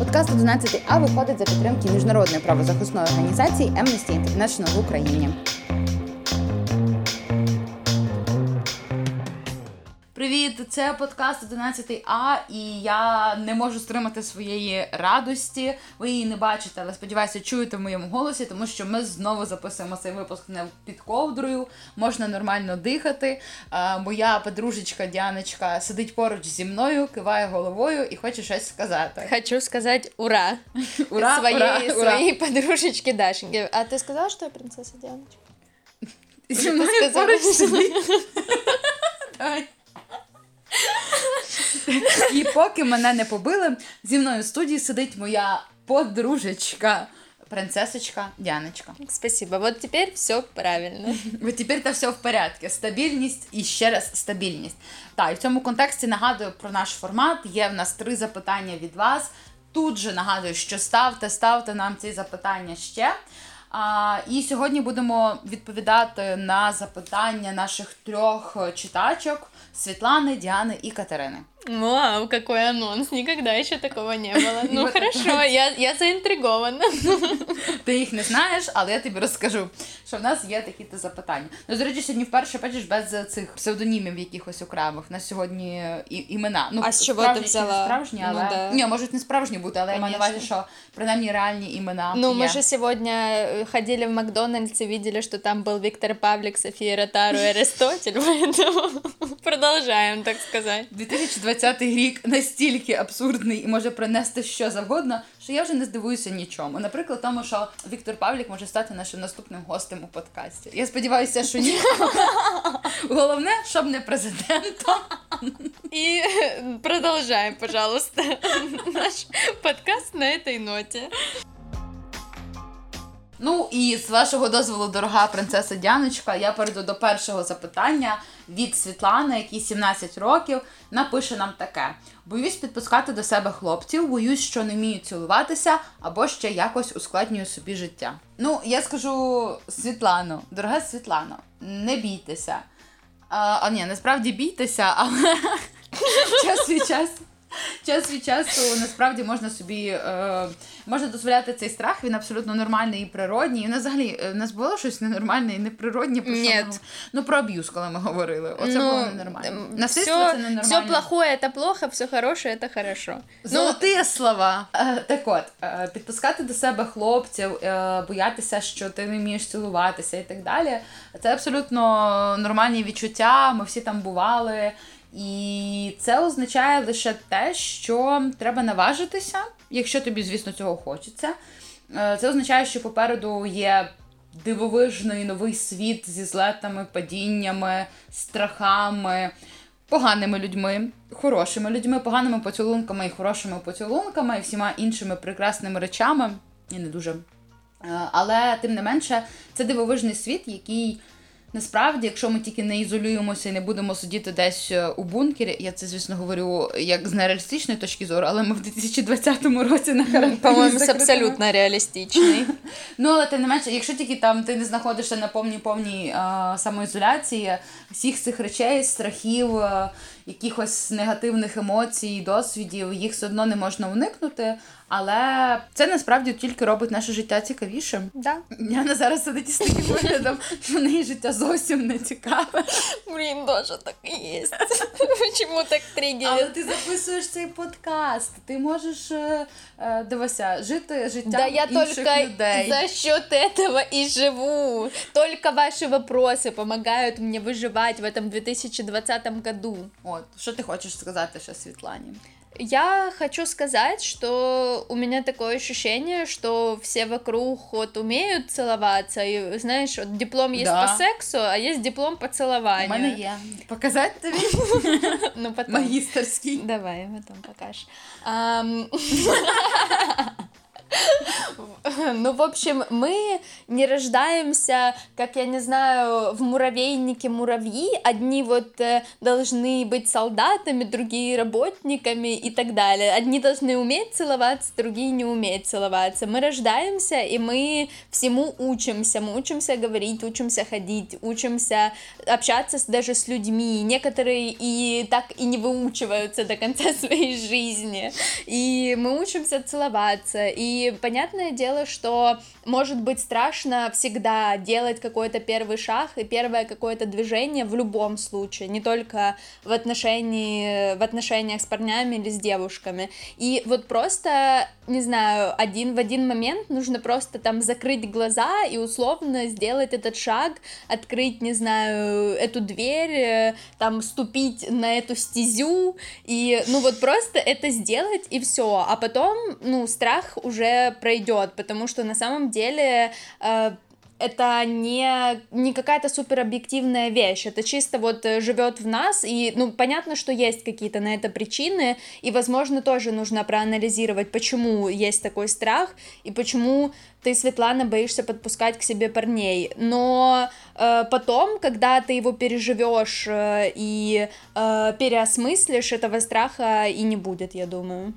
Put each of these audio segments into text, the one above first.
Подкаст 11 А виходить за підтримки міжнародної правозахисної організації Amnesty International в Україні. Привіт, це подкаст 11 А, і я не можу стримати своєї радості. Ви її не бачите, але сподіваюся, чуєте в моєму голосі, тому що ми знову записуємо цей випуск не під ковдрою. Можна нормально дихати. Моя подружечка Діаночка сидить поруч зі мною, киває головою і хоче щось сказати. Хочу сказати ура! Ура! Своей, ура, ура. своей подружечке Дашеньке. А ти сказала, що я принцеса Діаночка? Зі мною поруч сидить. І поки мене не побили, зі мною в студії сидить моя подружечка, принцесочка Діаночка. Спасибо. Вот теперь все правильно. От тепер та все в порядку. Стабільність і ще раз стабільність. Так, і в цьому контексті нагадую про наш формат. Є в нас три запитання від вас. Тут же нагадую, що ставте, ставте нам ці запитання ще. А, І сьогодні будемо відповідати на запитання наших трьох читачок: Світлани, Діани і Катерини. Вау, какой анонс! Никогда еще такого не было. Ну хорошо, я, я заинтригована. Ти їх не знаєш, але я тобі розкажу, що в нас є такі запитання. Ну, до речі, сьогодні вперше бачиш без цих псевдонімів якихось окремих. На сьогодні і, імена. Ну, а з чого справжні ти чи не взяла? справжні, Ну, але да. ні, можуть не справжні бути, але я маю на увазі, Конечно. що принаймні реальні імена. Ну, є. мы же сегодня э, ходили в Макдональдс и видели, что там был Виктор Павлик, София Ротару и Аристотель, поэтому продолжаем, так сказать. 2020 рік настільки абсурдний і може принести що завгодно, що я вже не здивуюся нічому. Наприклад, тому, що Віктор Павлік може стати нашим наступним гостем у подкасті. Я сподіваюся, що ні. Головне, щоб не президентом. И продолжаем, пожалуйста, наш подкаст на этой ноте. Ну і з вашого дозволу, дорога принцеса Дяночка, я перейду до першого запитання від Світлани, якій 17 років, напише нам таке: боюсь підпускати до себе хлопців, боюсь, що не вмію цілуватися або ще якось ускладнюю собі життя. Ну, я скажу Світлано, дорога Світлано, не бійтеся. А, а ні, насправді бійтеся, але час від часу. Час від часу насправді можна собі е, можна дозволяти цей страх, він абсолютно нормальний і природній. І нас взагалі е, в нас було щось ненормальне і неприродне про Ні. ну про аб'юз, коли ми говорили. Оце було ненормально. Насильство все, це ненормально. все плохое это плохо, все хорошее это хорошо. Ну, Золоті слова. Е, Так от, е, підпускати до себе хлопців, е, боятися, що ти не вмієш цілуватися і так далі. Це абсолютно нормальні відчуття. Ми всі там бували. І це означає лише те, що треба наважитися, якщо тобі, звісно, цього хочеться. Е, Це означає, що попереду є дивовижний новий світ зі злетами, падіннями, страхами, поганими людьми, хорошими людьми, поганими поцілунками і хорошими поцілунками, і всіма іншими прекрасними речами. І не дуже. Е, Але тим не менше, це дивовижний світ, який насправді, якщо ми тільки не ізолюємося і не будемо сидіти десь е, у бункері, я це, звісно, говорю як з нереалістичної точки зору, але ми в 2020 році на карантині. По-моєму, це абсолютно реалістичний. Ну, але тим не менше, якщо тільки там ти не знаходишся на повній повній самоізоляції, всіх цих речей, страхів, е, якихось негативних емоцій, досвідів, їх все одно не можна уникнути. Але це насправді тільки робить наше життя цікавішим. Да. Яна зараз сидить із таким виглядом, що в неї життя зовсім не цікаве. Блин, даже так и есть. Почему так Але триггерит? ти записуєш цей подкаст, ти можеш е, е, дивися, жити життям Да я інших только людей. за счет этого и живу. Только ваши вопросы помогают мне выживать в этом 2020 году. От, що ти хочеш сказати ще Світлані? Я хочу сказать, что у меня такое ощущение, что все вокруг вот умеют целоваться, и знаешь, вот диплом есть Да. по сексу, а есть диплом по У целованию. мене є. Показати тобі Ну потом. магістерський. Давай, потом покажешь. Ну, в общем, мы не рождаемся, как я не знаю, в муравейнике муравьи. Одни вот э, должны быть солдатами, другие работниками и так далее. Одни должны уметь целоваться, другие не уметь целоваться. Мы рождаемся, и мы всему учимся. Мы учимся говорить, учимся ходить, учимся общаться даже с людьми. Некоторые и так и не выучиваются до конца своей жизни. И мы учимся целоваться. И понятное дело, что может быть страшно всегда делать какой-то первый шаг и первое какое-то движение в любом случае, не только в отношении, в отношениях с парнями или с девушками. И вот просто, не знаю, один в один момент нужно просто там закрыть глаза и условно сделать этот шаг, открыть, не знаю, эту дверь, э, там ступить на эту стезю и, ну вот просто это сделать и все, а потом, ну, страх уже пройдет, потому что на самом деле э, это не, не какая-то супер объективная вещь, это чисто вот э, живет в нас, и, ну, понятно, что есть какие-то на это причины, и, возможно, тоже нужно проанализировать, почему есть такой страх, и почему ты, Светлана, боишься подпускать к себе парней, но э, потом, когда ты его переживешь э, и э, переосмыслишь, этого страха и не будет, я думаю.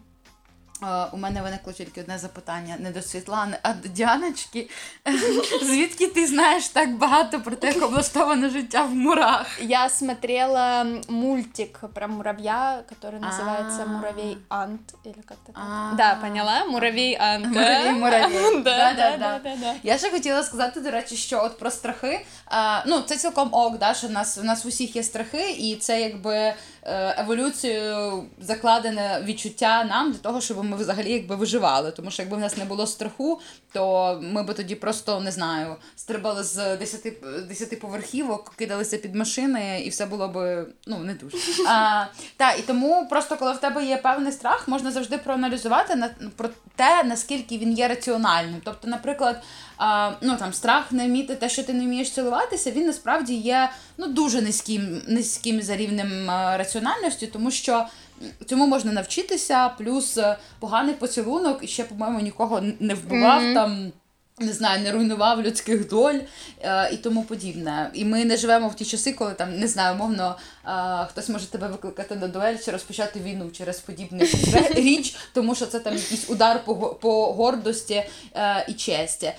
У мене виникло тільки одне запитання не до Світлани, а до Діаночки. Звідки ти знаєш так багато про те, як облаштоване життя в мурах? Я смотрела мультик про муравья, который называется Муравей Ант. Или как-то так. Да, поняла? Муравей Ант. Муравей, муравей. Я ще хотіла сказати, до речі, що от про страхи. Ну, це цілком ок, да, що в нас у нас в усіх є страхи, і це якби Е, еволюцією закладене відчуття нам для того, щоб ми взагалі якби виживали. Тому що якби в нас не було страху, то ми би тоді просто не знаю, стрибали з 10 10 поверхівок, кидалися під машини, і все було би ну не дуже. А, та, І тому просто коли в тебе є певний страх, можна завжди проаналізувати на про те, наскільки він є раціональним. Тобто, наприклад а, ну там страх не вміти те, що ти не вмієш цілуватися, він насправді є ну дуже низьким низьким за рівнем раціональності, тому що. Цьому можна навчитися, плюс е, поганий поцілунок і ще, по-моєму, нікого не вбивав mm-hmm. там не знаю, не руйнував людських доль е, і тому подібне. І ми не живемо в ті часи, коли там не знаю, мовно е, хтось може тебе викликати на дуель чи розпочати війну через подібну річ, тому що це там якийсь удар по по гордості е, і честі.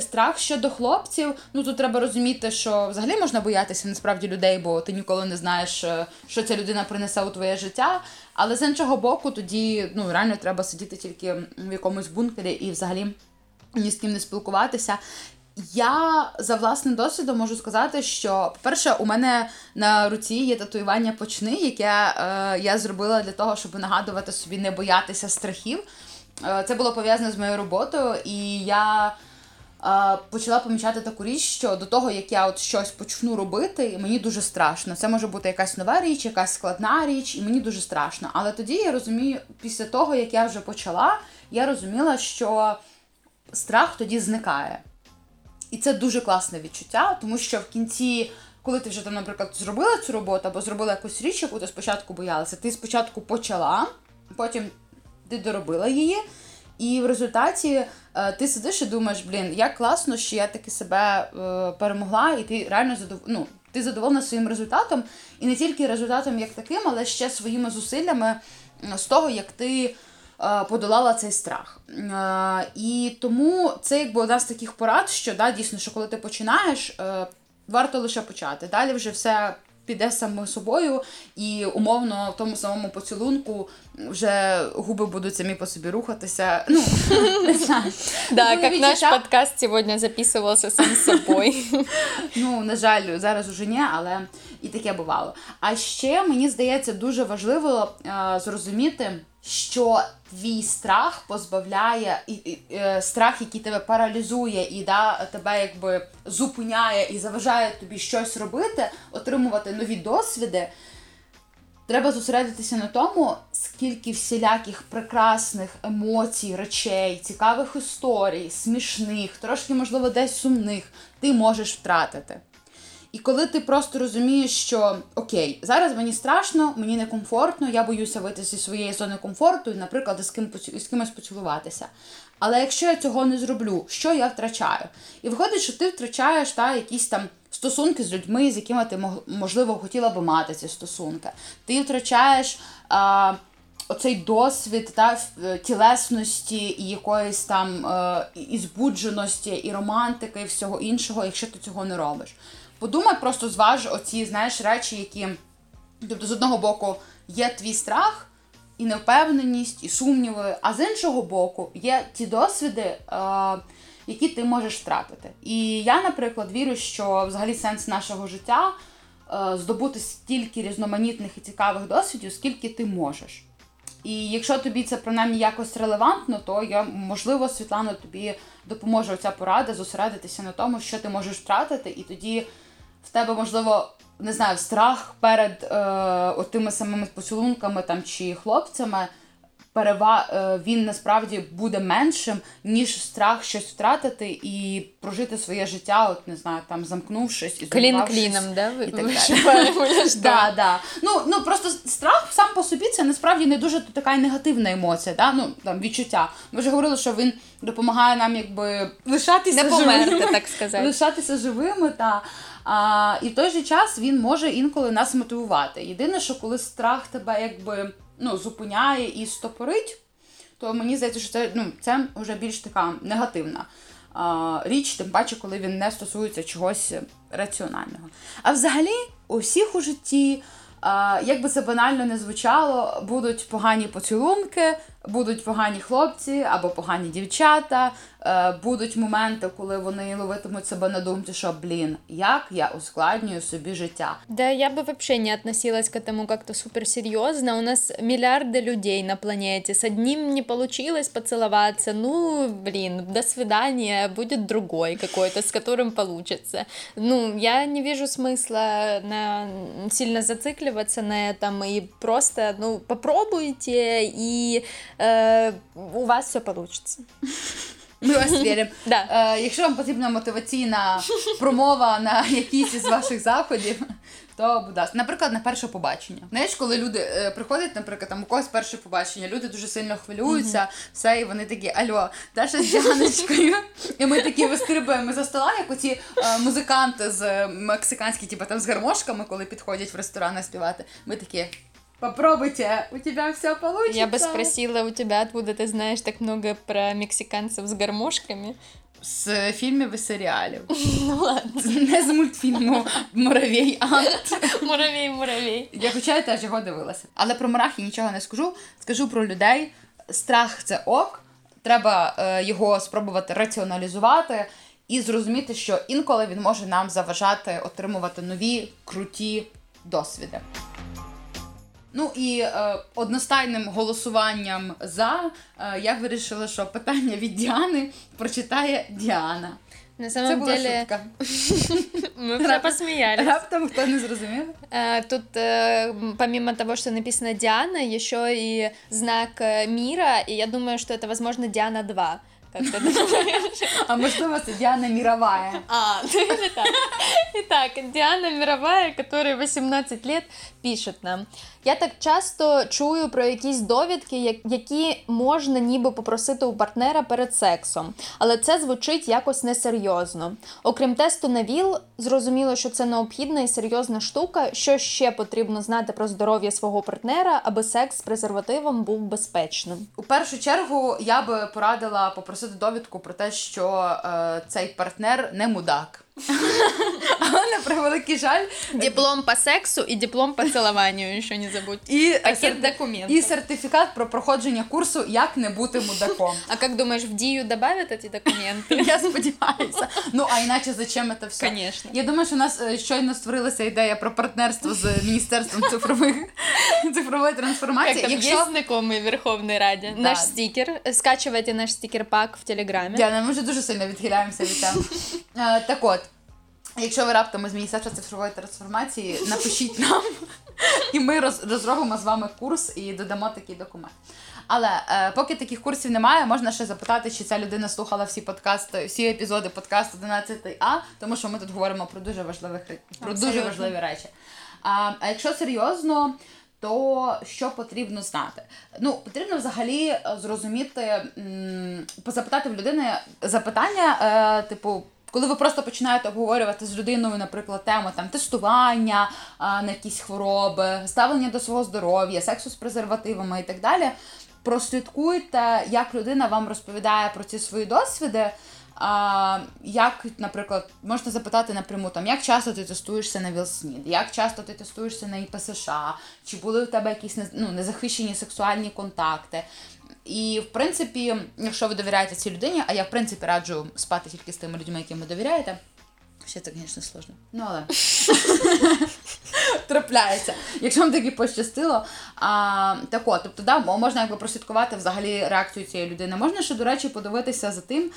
Страх щодо хлопців, ну тут треба розуміти, що взагалі можна боятися насправді людей, бо ти ніколи не знаєш, е, що ця людина принесе у твоє життя. Але з іншого боку, тоді ну реально треба сидіти тільки в якомусь бункері і взагалі ні з ким не спілкуватися. Я за власним досвідом можу сказати, що, по-перше, у мене на руці є татуювання почни, яке е, я зробила для того, щоб нагадувати собі не боятися страхів. Е, це було пов'язане з моєю роботою, і я почала помічати таку річ, що до того, як я от щось почну робити, мені дуже страшно. Це може бути якась нова річ, якась складна річ, і мені дуже страшно. Але тоді я розумію, після того, як я вже почала, я розуміла, що страх тоді зникає. І це дуже класне відчуття, тому що в кінці, коли ти вже там, наприклад, зробила цю роботу або зробила якусь річ, яку ти спочатку боялася, ти спочатку почала, потім ти доробила її, і в результаті е, ти сидиш і думаєш, блін, як класно, що я таки себе е, перемогла, і ти реально задов... ну, ти задоволена своїм результатом, і не тільки результатом як таким, але ще своїми зусиллями з того, як ти. Е, подолала цей страх. Е, і тому це якби одна з таких порад, що да, дійсно, що коли ти починаєш, е, варто лише почати. Далі вже все. Піде само собою, і умовно в тому самому поцілунку вже губи будуть самі по собі рухатися. Ну, не знаю. Да, як наш подкаст сьогодні записувався сам собою. Ну, на жаль, зараз уже ні, але і таке бувало. А ще мені здається дуже важливо зрозуміти що твій страх позбавляє і, і, е, страх, який тебе паралізує і да, тебе якби зупиняє і заважає тобі щось робити, отримувати нові досвіди. Треба зосередитися на тому, скільки всіляких прекрасних емоцій, речей, цікавих історій, смішних, трошки, можливо, десь сумних, ти можеш втратити. І коли ти просто розумієш, що окей, зараз мені страшно, мені некомфортно, я боюся вийти зі своєї зони комфорту і, наприклад, з ким з кимось поцілуватися. Але якщо я цього не зроблю, що я втрачаю? І виходить, що ти втрачаєш та, якісь там стосунки з людьми, з якими ти можливо хотіла би мати ці стосунки. Ти втрачаєш. А, Оцей досвід та тілесності і якоїсь там е, і збудженості, і романтики, і всього іншого, якщо ти цього не робиш. Подумай, просто зваж оці знаєш, речі, які. Тобто, з одного боку, є твій страх, і невпевненість, і сумніви, а з іншого боку, є ті досвіди, е, які ти можеш втратити. І я, наприклад, вірю, що взагалі сенс нашого життя е, здобути стільки різноманітних і цікавих досвідів, скільки ти можеш. І якщо тобі це принаймні якось релевантно, то я можливо, Світлана, тобі допоможе оця порада зосередитися на тому, що ти можеш втратити, і тоді в тебе можливо не знаю, страх перед е, тими самими поцілунками там чи хлопцями перева... Е, він насправді буде меншим, ніж страх щось втратити і прожити своє життя, от не знаю, там замкнувшись і Клін кліном, да? і так да, да. Ну, ну просто страх сам по собі це насправді не дуже така негативна емоція, да? ну там відчуття. Ми вже говорили, що він допомагає нам якби лишатися не померти, живими, так сказати. лишатися живими та. А, І в той же час він може інколи нас мотивувати. Єдине, що коли страх тебе якби ну, зупиняє і стопорить, то мені здається, що це ну, це вже більш така негативна а, річ, тим паче, коли він не стосується чогось раціонального. А взагалі, у всіх у житті. Як би це банально не звучало, будуть погані поцілунки, будуть погані хлопці або погані дівчата, е, будуть моменти, коли вони ловитимуть себе на думці, що блін, як я ускладнюю собі життя. Да, я бы вообще не относилась к этому как-то суперсерьезно. У нас миллиарды людей на планете. С одним не получилось поцеловаться. Ну, блин, до свидания, будет другой какой-то, с которым получится. Ну, я не вижу смысла на сильно зацикливаться на этом и просто, ну, попробуйте и е, у вас все получится. Ми вас віримо. Да. Е, якщо вам потрібна мотиваційна промова на якійсь із ваших заходів, то будь ласка. Наприклад, на перше побачення. Знаєш, коли люди е, приходять, наприклад, там у когось перше побачення, люди дуже сильно хвилюються, mm-hmm. все, і вони такі, альо, Даша з Діаночкою. І ми такі вистрибуємо за стола, як оці е, музиканти з мексиканські, типу там з гармошками, коли підходять в ресторани співати. Ми такі. Попробуйте, у тебя все получится. Я бы спросила у тебя, откуда ты знаешь так много про мексиканцев с гармошками. З фільмів і серіалів. Ну ладно. Не з мультфільму Муравей Ант. Муравей, муравей. Я хоча я теж його дивилася. Але про мурах я нічого не скажу. Скажу про людей. Страх це ок. Треба е, його спробувати раціоналізувати і зрозуміти, що інколи він може нам заважати отримувати нові круті досвіди. Ну і е, одностайним голосуванням за е, я вирішила, що питання від Діани прочитає Діана. На самом Це була деле... шутка. Мы уже посмеялись. Раптом кто не зрозумел. Э, тут помимо того, что написано Диана, еще и знак э, мира, и я думаю, что это, возможно, Диана 2. Как ты думаешь? А можливо, це Диана Мировая. А, ну или так. Итак, Диана Мировая, которой 18 лет, пишет нам. Я так часто чую про якісь довідки, які можна ніби попросити у партнера перед сексом, але це звучить якось несерйозно. Окрім тесту на ВІЛ, зрозуміло, що це необхідна і серйозна штука. Що ще потрібно знати про здоров'я свого партнера, аби секс з презервативом був безпечним. У першу чергу я би порадила попросити довідку про те, що е, цей партнер не мудак. Але на превеликий жаль. Диплом по сексу і диплом по цілуванню, що не забудь. І Пакет документів. І сертифікат про проходження курсу Як не бути мудаком. А як думаєш, в дію добавят ці документи? Я сподіваюся. Ну, а іначе зачем це все? Конечно. Я думаю, що у нас е, щойно створилася ідея про партнерство з Міністерством цифрових цифрової трансформації. Як Якщо... є знайомий в Раді. Да. Наш стікер. Скачивайте наш стікер-пак в Телеграмі. Діана, ми вже дуже сильно відхиляємося від теми. Так от. Якщо ви раптом із Міністерства цифрової трансформації, напишіть нам, І ми роз, розробимо з вами курс і додамо такий документ. Але е, поки таких курсів немає, можна ще запитати, чи ця людина слухала всі подкасти, всі епізоди подкасту 11А, тому що ми тут говоримо про дуже важливих про дуже важливі речі. А, а якщо серйозно, то що потрібно знати? Ну, потрібно взагалі е, зрозуміти, м, запитати в людини запитання, е, типу. Коли ви просто починаєте обговорювати з людиною, наприклад, тему там тестування а, на якісь хвороби, ставлення до свого здоров'я, сексу з презервативами і так далі, прослідкуйте, як людина вам розповідає про ці свої досвіди. А, Як, наприклад, можна запитати напряму, там, як часто ти тестуєшся на Вілсмід, як часто ти тестуєшся на ІПСШ, чи були у тебе якісь ну, незахищені сексуальні контакти. І, в принципі, якщо ви довіряєте цій людині, а я в принципі раджу спати тільки з тими людьми, яким ви довіряєте. Ще це, звісно, сложно. Ну, але трапляється. Якщо вам таки пощастило. А, Так от, тобто, да, можна якби прослідкувати взагалі реакцію цієї людини. Можна ще, до речі, подивитися за тим,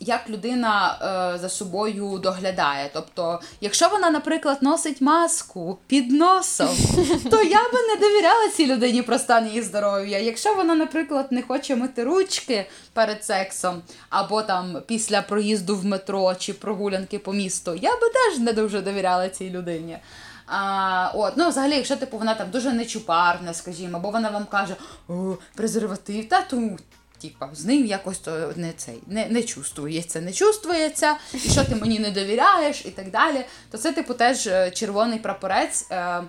як людина е, за собою доглядає. Тобто, якщо вона, наприклад, носить маску під носом, то я би не довіряла цій людині про стан її здоров'я. Якщо вона, наприклад, не хоче мити ручки перед сексом, або там після проїзду в метро чи прогулянки по місту, я би теж не дуже довіряла цій людині. А, от, ну, Взагалі, якщо типу, вона там дуже нечупарна, скажімо, або вона вам каже, о, презерватив, та тому. Типа, з ним якось то не цей не не чувствується, не чувствується, і що ти мені не довіряєш, і так далі. То це, типу, теж е, червоний прапорець, е,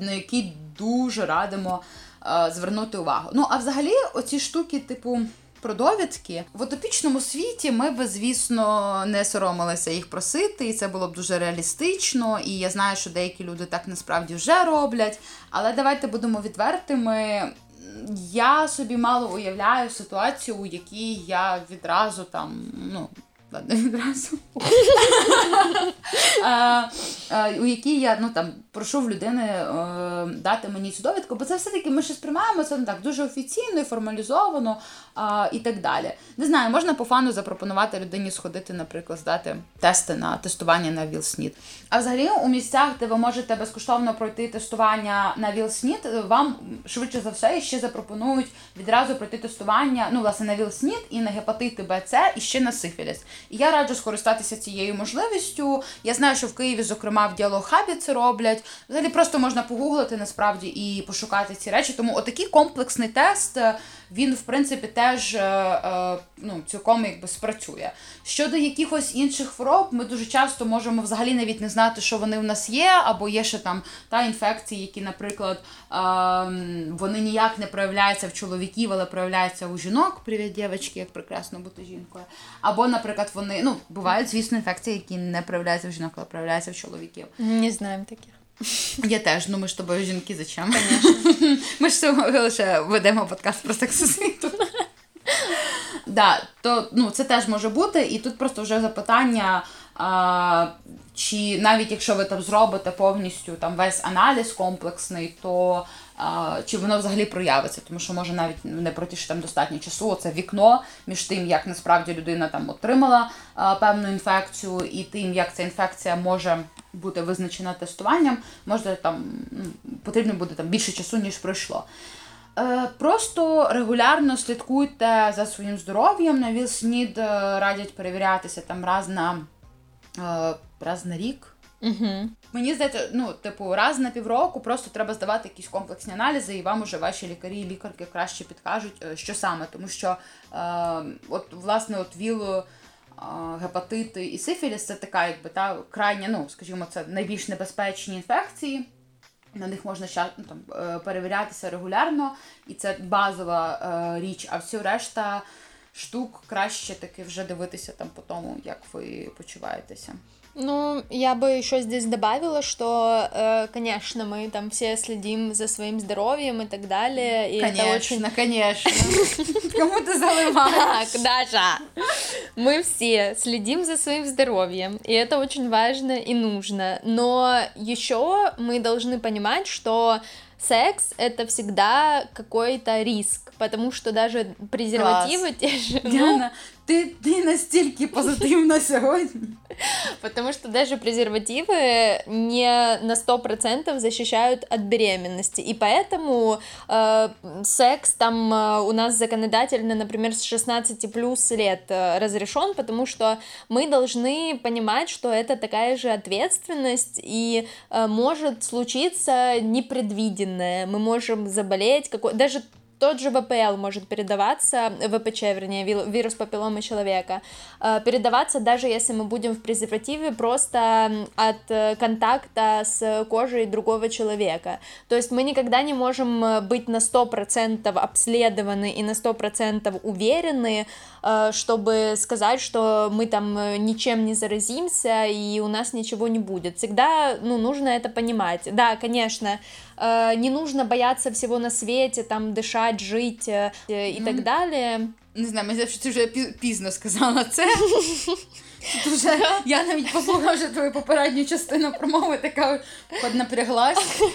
на який дуже радимо е, звернути увагу. Ну, а взагалі, оці штуки, типу про довідки. В утопічному світі ми би, звісно, не соромилися їх просити, і це було б дуже реалістично. І я знаю, що деякі люди так насправді вже роблять. Але давайте будемо відвертими. Я собі мало уявляю ситуацію, у якій я відразу там, ну, ладно, відразу. У якій я ну там прошу в людини е, дати мені цю довідку, бо це все-таки ми ще сприймаємо це не так дуже офіційно і формалізовано і так далі. Не знаю, можна по фану запропонувати людині сходити, наприклад, здати тести на тестування на ВІЛ-СНІД. А взагалі у місцях, де ви можете безкоштовно пройти тестування на ВІЛ-СНІД, вам швидше за все ще запропонують відразу пройти тестування ну, власне, на ВІЛ-СНІД і на гепатити Б, С, і ще на сифіліс. І я раджу скористатися цією можливістю. Я знаю, що в Києві, зокрема, в діалог-хабі це роблять. Взагалі просто можна погуглити насправді і пошукати ці речі. Тому отакий комплексний тест він, в принципі, теж е, е, ну, цілком якби спрацює. Щодо якихось інших хвороб, ми дуже часто можемо взагалі навіть не знати, що вони в нас є, або є ще там та інфекції, які, наприклад, ем, вони ніяк не проявляються в чоловіків, але проявляються у жінок. Привіт, дівчатки, як прекрасно бути жінкою. Або, наприклад, вони ну, бувають, звісно, інфекції, які не проявляються в жінок, але проявляються в чоловіків. Не знаємо таких. Я теж, ну ми ж тобою жінки зачем? Ми ж лише ведемо подкаст про сексосвіту. Да, то ну, це теж може бути, і тут просто вже запитання, а, чи навіть якщо ви там зробите повністю там весь аналіз комплексний, то а, чи воно взагалі проявиться, тому що може навіть не протягти там достатньо часу. Це вікно між тим, як насправді людина там отримала а, певну інфекцію, і тим, як ця інфекція може бути визначена тестуванням, може там ну, потрібно буде там більше часу, ніж пройшло. Е, просто регулярно слідкуйте за своїм здоров'ям. На ВІЛ-СНІД е, радять перевірятися там раз на е, раз на рік. Угу. Мені здається, ну, типу, раз на півроку просто треба здавати якісь комплексні аналізи, і вам уже ваші лікарі і лікарки краще підкажуть, що саме. Тому що, е, от, власне, от ВІЛ гепатити і сифіліс це така, якби та крайня, ну скажімо, це найбільш небезпечні інфекції. На них можна ну, там, е, перевірятися регулярно, і це базова е, річ. А всю решта штук краще таки вже дивитися там по тому, як ви почуваєтеся. Ну, я бы еще здесь добавила, что, э, конечно, мы там все следим за своим здоровьем и так далее. И конечно, это очень... конечно. Кому ты заливаешь? Так, Даша, мы все следим за своим здоровьем, и это очень важно и нужно. Но еще мы должны понимать, что секс это всегда какой-то риск, потому что даже презервативы Класс. те же. Диана, Ти ти настільки позитивна сьогодні. Потому что даже презервативы не на 100% защищают от беременности. И поэтому э, секс там э, у нас законодательно, например, с 16 плюс лет э, разрешен, потому что мы должны понимать, что это такая же ответственность, и э, может случиться непредвиденное. Мы можем заболеть, какой... даже тот же ВПЛ может передаваться, ВПЧ, вернее, вирус папилломы человека, э, передаваться даже если мы будем в презервативе просто от э, контакта с кожей другого человека. То есть мы никогда не можем э, быть на 100% обследованы и на 100% уверены, чтобы сказать, что мы там ничем не заразимся и у нас ничего не будет. Всегда ну, нужно это понимать. Да, конечно, не нужно бояться всего на свете, там дышать жить и і ну, так далі. Не знаю, мені завжди вже пізно сказала це. Дуже, я навіть послухала вже твою попередню частину промови, така поднапряглась.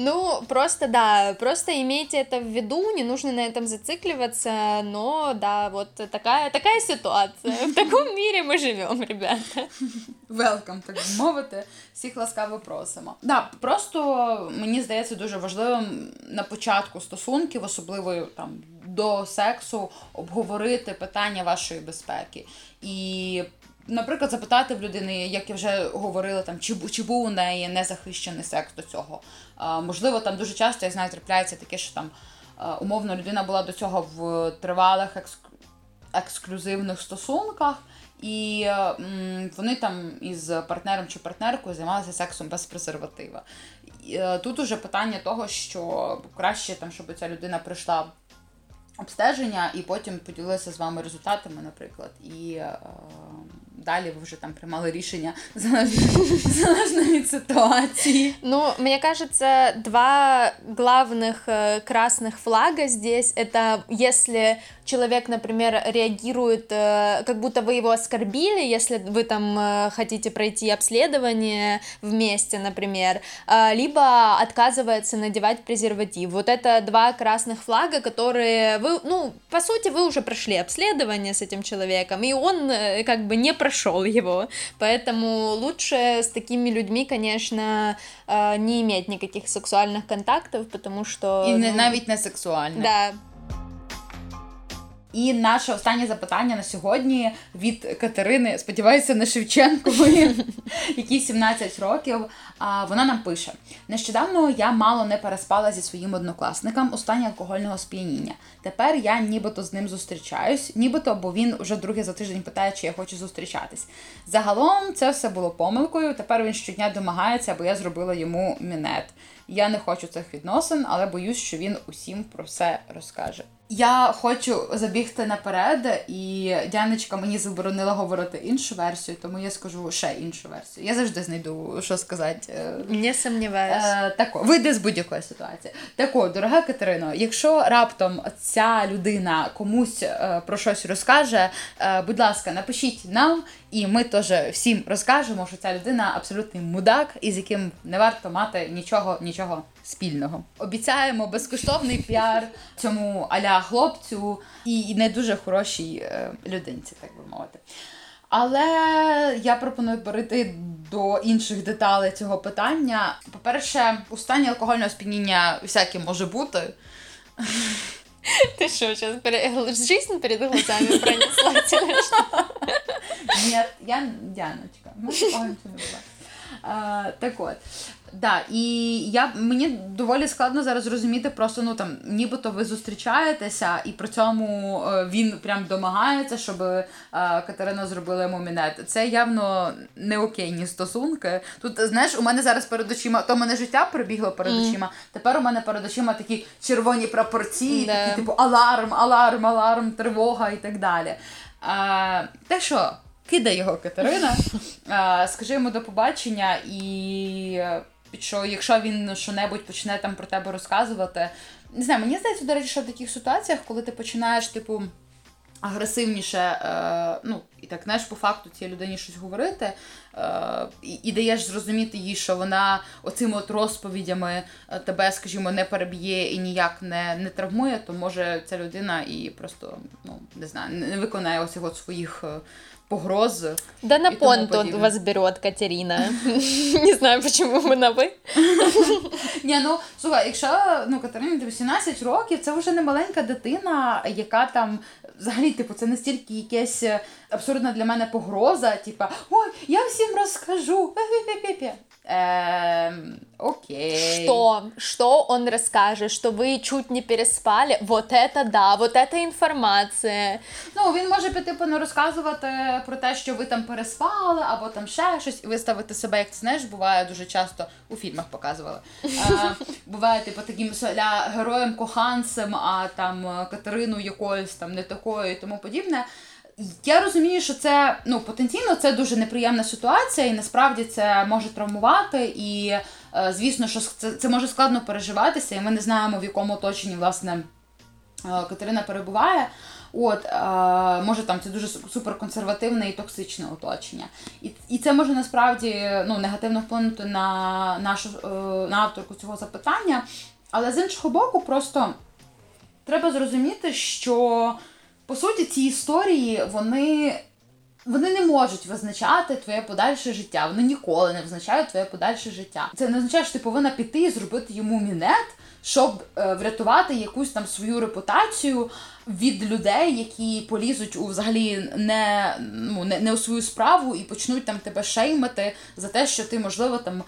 Ну, просто да, просто имейте это в виду, не нужно на этом зацикливаться, но да, вот такая, такая ситуация. В такому мірі ми живемо, ребята. Welcome, так мовити. Всіх ласкаво просимо. Да, просто мені здається дуже важливим на початку стосунків, особливо там до сексу, обговорити питання вашої безпеки. І наприклад, запитати в людини, як я вже говорила, там чи чи був у неї незахищений секс до цього. А, Можливо, там дуже часто я знаю, трапляється таке, що там умовно людина була до цього в тривалих екск... ексклюзивних стосунках. І вони там із партнером чи партнеркою займалися сексом без презерватива. Е, тут уже питання того, що краще там, щоб ця людина прийшла обстеження і потім поділилася з вами результатами, наприклад. І е, далі ви вже там приймали рішення залежно від ситуации. Ну, мне кажется, два главных э, красных флага здесь это если человек, например, реагирует, э, как будто вы его оскорбили, если вы там э, хотите пройти обследование вместе, например, либо отказывается надевать презерватив. Вот это два красных флага, которые вы, ну, по сути, вы уже прошли обследование с этим человеком, и он как бы не прошел прошел его. Поэтому лучше с такими людьми, конечно, э, не иметь никаких сексуальных контактов, потому что... И ну, навіть не сексуальных. Да. і наше останнє запитання на сьогодні від Катерини, сподіваюся, не Шевченкової, якій 17 років. А вона нам пише: нещодавно я мало не переспала зі своїм однокласником у стані алкогольного сп'яніння. Тепер я нібито з ним зустрічаюсь, нібито, бо він вже другий за тиждень питає, чи я хочу зустрічатись. Загалом це все було помилкою. Тепер він щодня домагається, бо я зробила йому мінет. Я не хочу цих відносин, але боюсь, що він усім про все розкаже. Я хочу забігти наперед, і Дяночка мені заборонила говорити іншу версію, тому я скажу ще іншу версію. Я завжди знайду, що сказати. Не сумніваюся. Е, Тако, вийде з будь-якої ситуації. Тако, дорога Катерино, якщо раптом ця людина комусь е, про щось розкаже, е, будь ласка, напишіть нам, і ми теж всім розкажемо, що ця людина абсолютний мудак, із яким не варто мати нічого, нічого спільного. Обіцяємо безкоштовний піар цьому аля хлопцю і не дуже хорошій е, людинці, так би мовити. Але я пропоную перейти до інших деталей цього питання. По-перше, у стані алкогольного сп'яніння всяке може бути. Ты что, сейчас пере... жизнь перед глазами пронесла Нет, я Дианочка. Ну, була. Так от. Да, і я мені доволі складно зараз зрозуміти, просто ну там, нібито ви зустрічаєтеся, і при цьому е, він прям домагається, щоб е, Катерина зробила йому мінет. Це явно не окейні стосунки. Тут знаєш, у мене зараз перед очима, то мене життя пробігло перед mm. очима. Тепер у мене перед очима такі червоні прапорці, yeah. такі типу аларм, аларм, аларм, тривога і так далі. А, Те що? Кидай його Катерина, а, скажи йому до побачення і що якщо він що-небудь почне там про тебе розказувати. Не знаю, мені здається, до речі, що в таких ситуаціях, коли ти починаєш, типу. агресивніше, е, ну, і так знаєш, по факту цій людині щось говорити, е, і, і даєш зрозуміти їй, що вона оцими от розповідями е, тебе, скажімо, не переб'є і ніяк не не травмує, то може ця людина і просто ну, не знаю, не виконає ось його своїх е, погроз. Да на понт вас берет Катерина. Не знаю, почему ми на ви. Ні, ну слухай, якщо ну, Катерині 18 років, це вже не маленька дитина, яка там взагалі, типу, це настільки якась абсурдна для мене погроза, типа, ой, я всім розкажу. Эм, окей. Что? Что он расскажет? Что вы чуть не переспали? Вот это да, вот это інформація. Ну, він може піти типу, не розказувати про те, що ви там переспали, або там ще щось, і виставити себе, як ти знаєш, буває дуже часто у фільмах показували. А, буває, типу, таким ля героєм коханцем, а там Катерину якоюсь там не такою і тому подібне. Я розумію, що це ну потенційно це дуже неприємна ситуація, і насправді це може травмувати. І е, звісно, що це це може складно переживатися, і ми не знаємо, в якому оточенні власне е, Катерина перебуває. От, е, може там це дуже суперконсервативне і токсичне оточення. І і це може насправді ну, негативно вплинути на нашу на авторку цього запитання. Але з іншого боку, просто треба зрозуміти, що по суті, ці історії, вони. Вони не можуть визначати твоє подальше життя. Вони ніколи не визначають твоє подальше життя. Це не означає, що ти повинна піти і зробити йому мінет, щоб е, врятувати якусь там свою репутацію від людей, які полізуть у взагалі не ну, не, не у свою справу і почнуть там тебе шеймити за те, що ти, можливо, там е,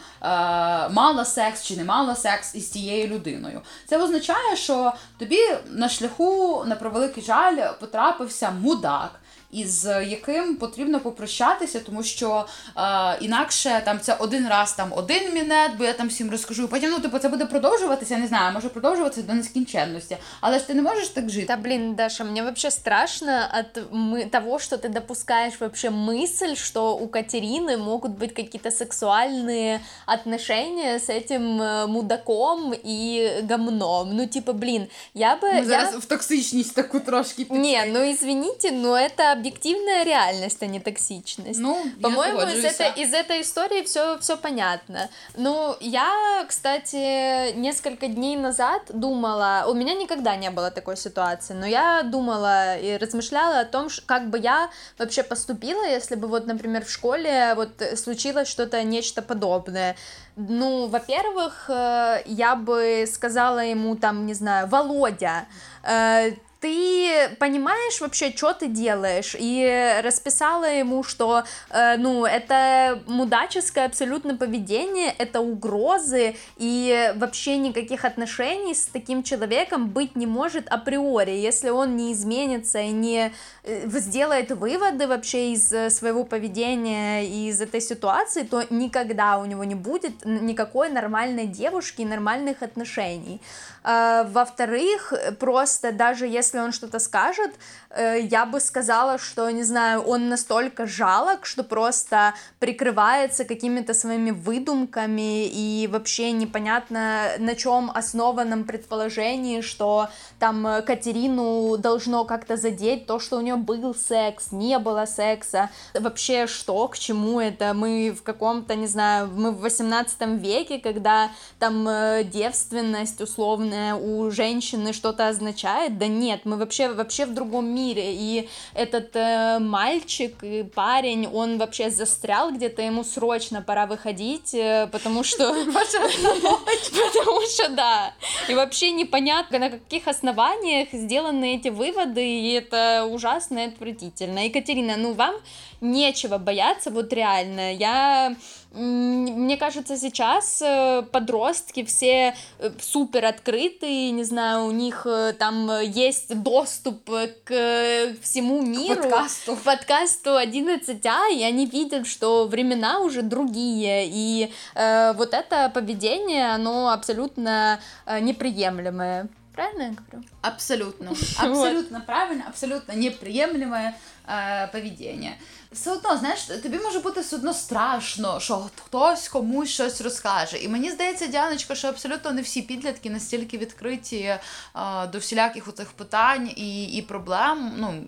мала секс чи не мала секс із цією людиною. Це означає, що тобі на шляху, на превеликий жаль, потрапився мудак із яким потрібно попрощатися, тому що е, інакше там це один раз там один мінет, бо я там всім розкажу. Потім ну типу це буде продовжуватися. Я не знаю, може продовжуватися до нескінченності. Але ж ти не можеш так жити. Та блін, Даша, мені вообще страшно от мы, того, что ты допускаешь вообще мысль, что у Катерины могут быть какие-то сексуальные отношения с этим э, мудаком и гомном. Ну, типа, блин, я бы... Мы зараз я... в токсичность такую трошки Не, ну извините, но это Объективная реальность, а не токсичность. Ну, по-моему, из, это, из этой истории все, все понятно. Ну, я, кстати, несколько дней назад думала, у меня никогда не было такой ситуации, но я думала и размышляла о том, как бы я вообще поступила, если бы вот, например, в школе вот случилось что-то, нечто подобное. Ну, во-первых, э, я бы сказала ему там, не знаю, Володя, э, ты понимаешь вообще, что ты делаешь, и расписала ему, что, э, ну, это мудаческое абсолютно поведение, это угрозы, и вообще никаких отношений с таким человеком быть не может априори, если он не изменится и не э, сделает выводы вообще из э, своего поведения и из этой ситуации, то никогда у него не будет никакой нормальной девушки и нормальных отношений. Э, во-вторых, просто даже если он что-то скажет, э, я бы сказала, что, не знаю, он настолько жалок, что просто прикрывается какими-то своими выдумками и вообще непонятно на чем основанном предположении, что там Катерину должно как-то задеть то, что у нее был секс, не было секса, вообще что, к чему это, мы в каком-то, не знаю, мы в 18 веке, когда там э, девственность сексуальное у женщины что-то означает, да нет, мы вообще, вообще в другом мире, и этот э, мальчик и парень, он вообще застрял где-то, ему срочно пора выходить, э, потому что... Потому что, да, и вообще непонятно, на каких основаниях сделаны эти выводы, и это ужасно и отвратительно. Екатерина, ну вам нечего бояться, вот реально, я мне кажется, сейчас э, подростки все э, супер открытые, не знаю, у них там есть доступ к всему миру. К подкасту. К подкасту 11А, и они видят, что времена уже другие, и э, вот это поведение, оно абсолютно э, неприемлемое. Правильно я говорю? Абсолютно. Абсолютно правильно, абсолютно неприемлемое э, поведение. все одно, знаєш, тобі може бути все одно страшно, що хтось комусь щось розкаже. І мені здається, Діаночка, що абсолютно не всі підлітки настільки відкриті а, до всіляких оцих питань і і проблем. Ну,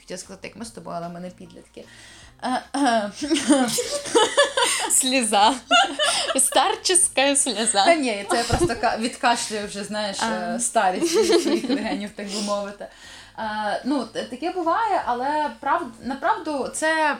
хотіла сказати, як ми з тобою, але ми не підлітки. Слеза. Старческая сльоза. Та ні, це я просто ка- відкашлюю вже, знаєш, е, старість своїх легенів, так би мовити. Е, ну, таке буває, але прав... направду це.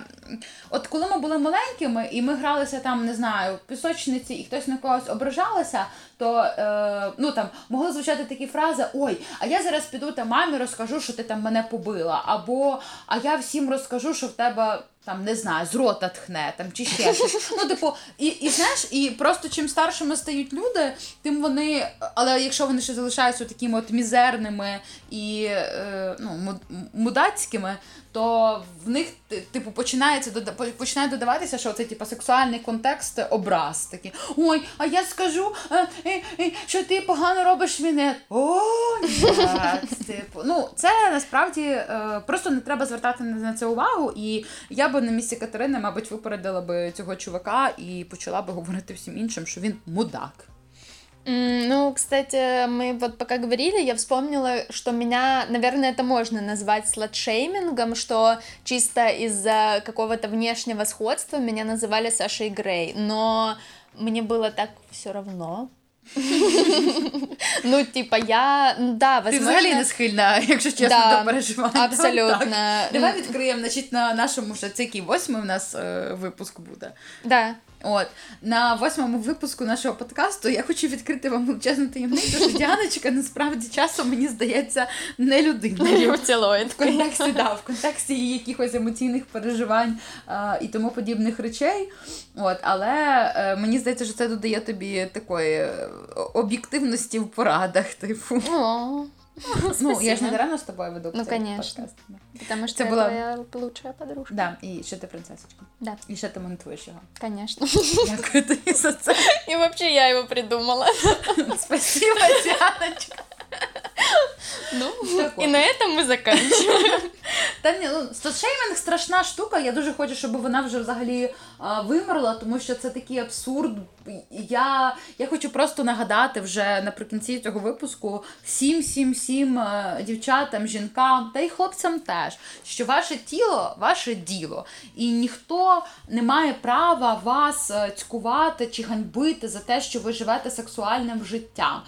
От коли ми були маленькими і ми гралися там, не знаю, в пісочниці, і хтось на когось ображалася, то е, ну там могли звучати такі фрази: Ой, а я зараз піду та мамі розкажу, що ти там мене побила, або а я всім розкажу, що в тебе. Там не знаю, з рота тхне там чи ще щось. Ну, типу, і, і знаєш, і просто чим старшими стають люди, тим вони. Але якщо вони ще залишаються такими от мізерними і е, ну, мудацькими, то в них типу починається дода- починає додаватися, що це типу сексуальний контекст образ такий. Ой, а я скажу, е, е, е, що ти погано робиш вінет. О, ні. Типу, ну це насправді просто не треба звертати на це увагу. І я би на місці Катерини, мабуть, випередила би цього чувака і почала би говорити всім іншим, що він мудак. М, Ну, кстати, мы вот пока говорили, я вспомнила, что меня, наверное, это можно назвать сладшеймингом, что чисто из-за какого-то внешнего сходства меня называли Сашей Грей, но мне было так все равно. Ну, типа, я, ну да, Ти возможно... взагалі не схильна, якщо чесно, Да, до переживань. абсолютно. Так. Давай відкриємо, значить, на нашому ще це який восьмий у нас е, випуск буде. Да, От на восьмому випуску нашого подкасту я хочу відкрити вам величезну таємницю, що Діаночка насправді часом мені здається не людиною. В контексті, да, в контексті її якихось емоційних переживань а, і тому подібних речей. От, але е, мені здається, що це додає тобі такої е, об'єктивності в порадах. Типу. О, Ну, я ж не спасибо. даремно з тобою веду Ну, цей конечно. подкаст. Да. Потому что Это я была- твоя лучшая подружка. Да, і ще ти принцесочка. Да, І ще ти монтуєш його. конечно. Дякую тобі за це. И вообще я его придумала. Спасибо, Діаночка. Ну, Так и от. на этом мы заканчиваем. Та ні, ну статшеймінг страшна штука. Я дуже хочу, щоб вона вже взагалі а, вимерла, тому що це такий абсурд. Я, я хочу просто нагадати вже наприкінці цього випуску всім, всім, всім е, дівчатам, жінкам та й хлопцям теж, що ваше тіло, ваше діло, і ніхто не має права вас е, цькувати чи ганьбити за те, що ви живете сексуальним життям.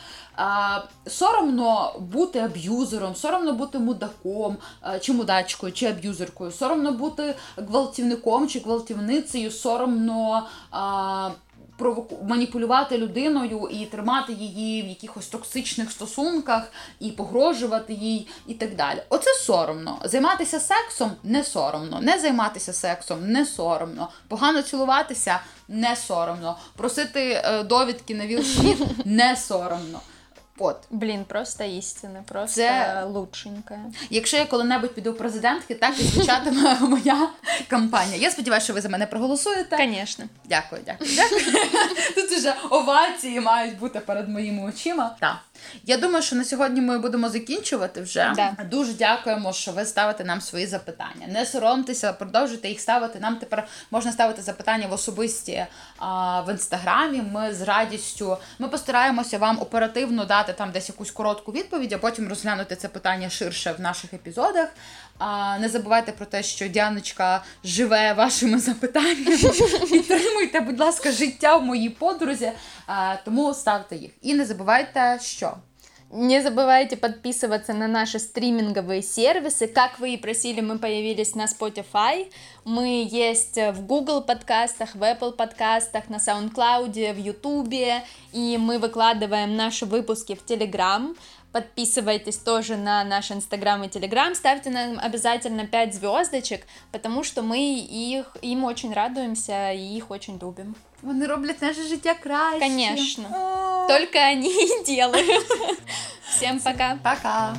Соромно бути аб'юзером, соромно бути мудаком чи мудачкою, чи аб'юзеркою, соромно бути гвалтівником чи гвалтівницею, соромно. А, провоку- маніпулювати людиною і тримати її в якихось токсичних стосунках і погрожувати їй, і так далі. Оце соромно. Займатися сексом не соромно. Не займатися сексом не соромно. Погано цілуватися не соромно. Просити е, довідки на Вілл Сміт не соромно. От. Блін, просто істина, просто Це- лучшенькая. Якщо я коли-небудь піду в президентки, так і звучатиме моя кампанія. Я сподіваюся, що ви за мене проголосуєте. Звісно. Дякую, дякую, дякую. Тут вже овації мають бути перед моїми очима. Так. Я думаю, що на сьогодні ми будемо закінчувати вже. Да. Дуже дякуємо, що ви ставите нам свої запитання. Не соромтеся, продовжуйте їх ставити. Нам тепер можна ставити запитання в особисті а, в інстаграмі. Ми з радістю ми постараємося вам оперативно дати там десь якусь коротку відповідь, а потім розглянути це питання ширше в наших епізодах. А, не забувайте про те, що Діаночка живе вашими запитаннями. Підтримуйте, будь ласка, життя в моїй подрузі, а, тому ставте їх. І не забувайте, що Не забывайте подписываться на наши стриминговые сервисы. Как вы и просили, мы появились на Spotify. Мы есть в Google подкастах, в Apple подкастах, на SoundCloud, в YouTube. И мы выкладываем наши выпуски в Telegram. Подписывайтесь тоже на наш Инстаграм и Телеграм. Ставьте нам обязательно 5 звездочек, потому что мы их, им очень радуемся и их очень любим. вони роблять наше життя краще. Конечно. О, Только они и делают. Всем пока. Пока.